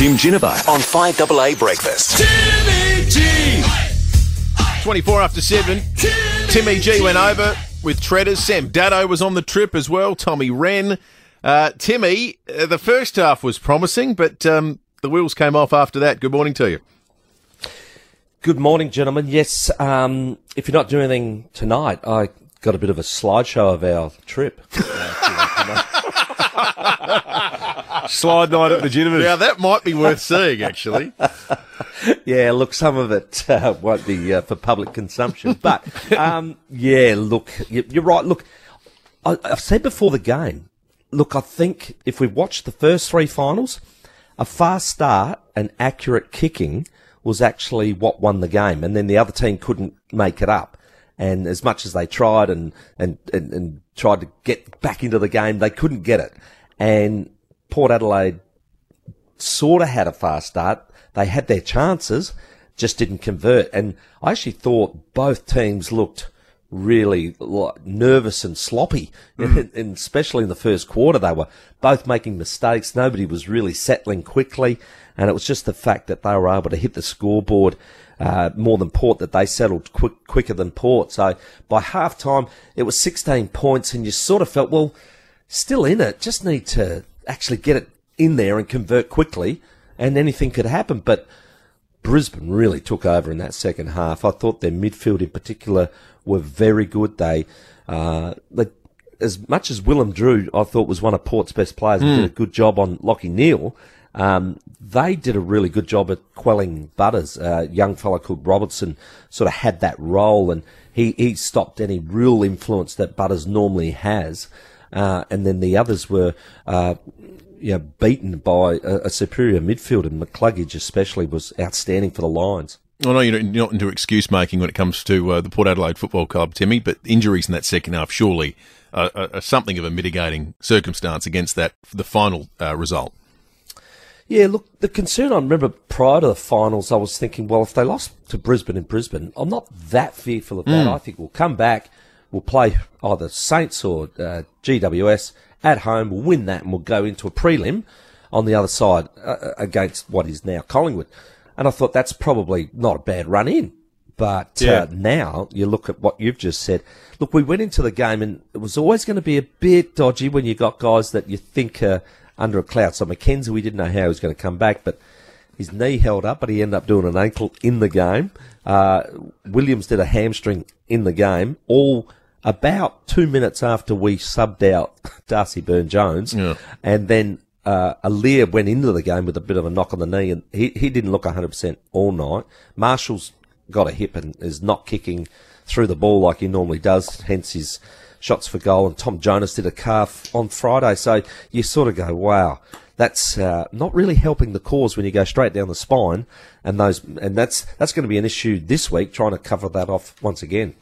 Tim Ginever on 5AA Breakfast. Timmy G. 24 after 7. Timmy G went over with Treaders. Sam Dado was on the trip as well. Tommy Wren. Uh, Timmy, uh, the first half was promising, but um, the wheels came off after that. Good morning to you. Good morning, gentlemen. Yes, um, if you're not doing anything tonight, I got a bit of a slideshow of our trip. Slide night at the Ginever. Now, that might be worth seeing, actually. yeah, look, some of it uh, won't be uh, for public consumption, but um, yeah, look, you- you're right. Look, I, I've said before the game. Look, I think if we watch the first three finals, a fast start and accurate kicking was actually what won the game, and then the other team couldn't make it up. And as much as they tried and, and, and, and tried to get back into the game, they couldn't get it. And Port Adelaide sort of had a fast start. They had their chances, just didn't convert. And I actually thought both teams looked really nervous and sloppy, and especially in the first quarter. They were both making mistakes. Nobody was really settling quickly. And it was just the fact that they were able to hit the scoreboard uh, more than Port, that they settled quick, quicker than Port. So by half time, it was 16 points, and you sort of felt, well, still in it, just need to actually get it in there and convert quickly, and anything could happen. But Brisbane really took over in that second half. I thought their midfield in particular were very good. They, uh, they as much as Willem Drew, I thought was one of Port's best players, and did a good job on Lachie Neale. Um, they did a really good job at quelling Butters. A young fellow called Robertson sort of had that role, and he, he stopped any real influence that Butters normally has. Uh, and then the others were, uh, you know, beaten by a, a superior midfield, and McCluggage especially was outstanding for the Lions. I know you're not into excuse making when it comes to uh, the Port Adelaide Football Club, Timmy, but injuries in that second half surely uh, are, are something of a mitigating circumstance against that the final uh, result. Yeah, look, the concern I remember prior to the finals, I was thinking, well, if they lost to Brisbane in Brisbane, I'm not that fearful of that. I think we'll come back, we'll play either Saints or uh, GWS at home, we'll win that, and we'll go into a prelim on the other side uh, against what is now Collingwood. And I thought that's probably not a bad run in. But Yeah. uh, now you look at what you've just said. Look, we went into the game and it was always going to be a bit dodgy when you got guys that you think are under a cloud. So McKenzie, we didn't know how he was going to come back, but his knee held up, but he ended up doing an ankle in the game. Uh, Williams did a hamstring in the game, all about two minutes after we subbed out Darcy Byrne Jones. Yeah. And then uh, Aliir went into the game with a bit of a knock on the knee, and he, he didn't look 100% all night. Marshall's got a hip and is not kicking through the ball like he normally does, hence his shots for goal. And Tom Jonas did a calf on Friday. So you sort of go, wow, that's uh, not really helping the cause when you go straight down the spine. And those, and that's that's going to be an issue this week, trying to cover that off once again.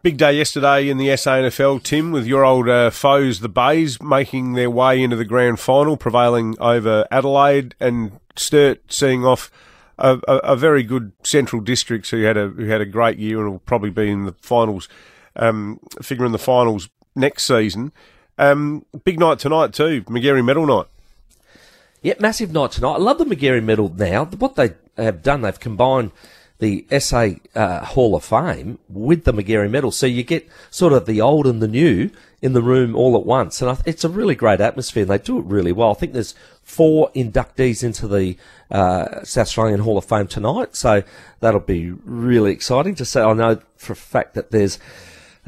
Big day yesterday in the SANFL, Tim, with your old uh, foes, the Bays, making their way into the grand final, prevailing over Adelaide, and Sturt seeing off a, a, a very good Central Districts who had a who had a great year and will probably be in the finals, um, figure in the finals next season. Um, big night tonight too, Magarey Medal night. Yeah, massive night tonight. I love the Magarey medal now. What they have done, they've combined the SA uh, Hall of Fame with the Magarey medal. So you get sort of the old and the new in the room all at once. And it's a really great atmosphere and they do it really well. I think there's four inductees into the uh, South Australian Hall of Fame tonight. So that'll be really exciting to see. I know for a fact that there's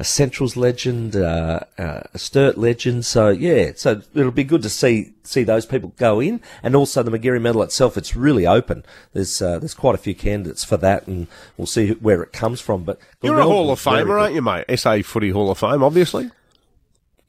a Centrals legend, uh, uh, a Sturt legend. So yeah, so it'll be good to see see those people go in, and also the Magarey Medal itself. It's really open. There's uh, there's quite a few candidates for that, and we'll see where it comes from. But You're a Hall of Famer, aren't you, mate? SA Footy Hall of Fame, obviously.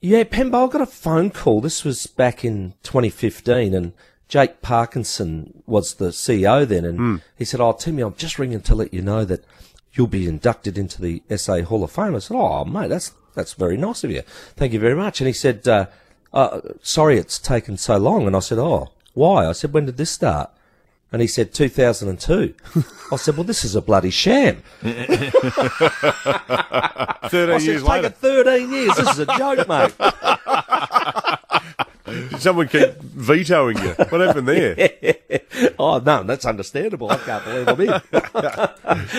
Yeah, Pembo, I got a phone call. This was back in 2015, and Jake Parkinson was the CEO then, and he said, "Oh, Timmy, I'm just ringing to let you know that you'll be inducted into the SA Hall of Fame." I said, "Oh, mate, that's that's very nice of you. Thank you very much." And he said, uh, uh, "Sorry, it's taken so long." And I said, "Oh, why?" I said, "When did this start?" And he said, 2002. I said, well, this is a bloody sham. 13 I said, years it's later. 13 years. This is a joke, mate. Someone keep vetoing you. What happened there? Oh no, that's understandable. I can't believe I'm in.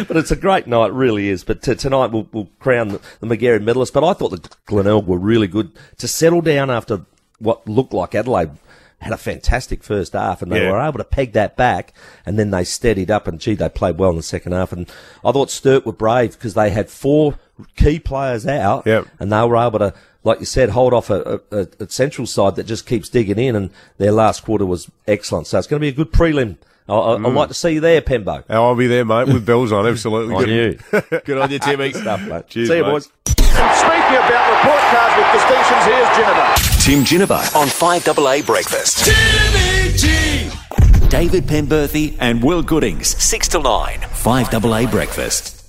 but it's a great night, really is. But t- tonight we'll, we'll crown the, the Magarey medalists. But I thought the Glenelg were really good to settle down after what looked like Adelaide had a fantastic first half, and they Yeah. were able to peg that back, and then they steadied up, and gee, they played well in the second half. And I thought Sturt were brave because they had four key players out, Yep. and they were able to, like you said, hold off a, a, a, a central side that just keeps digging in, and their last quarter was excellent. So it's going to be a good prelim. I, I, I'd mm. like to see you there, Pembo. Oh, I'll be there, mate, with bells on. Absolutely. On Good. you. Good on you, Timmy. Stuff, mate. Cheers, see you, mate. boys. Speaking about report cards with distinctions, here's Ginever. Tim Ginever on 5AA Breakfast. Timmy G. David Penberthy and Will Goodings, 6 to 9, 5AA Breakfast.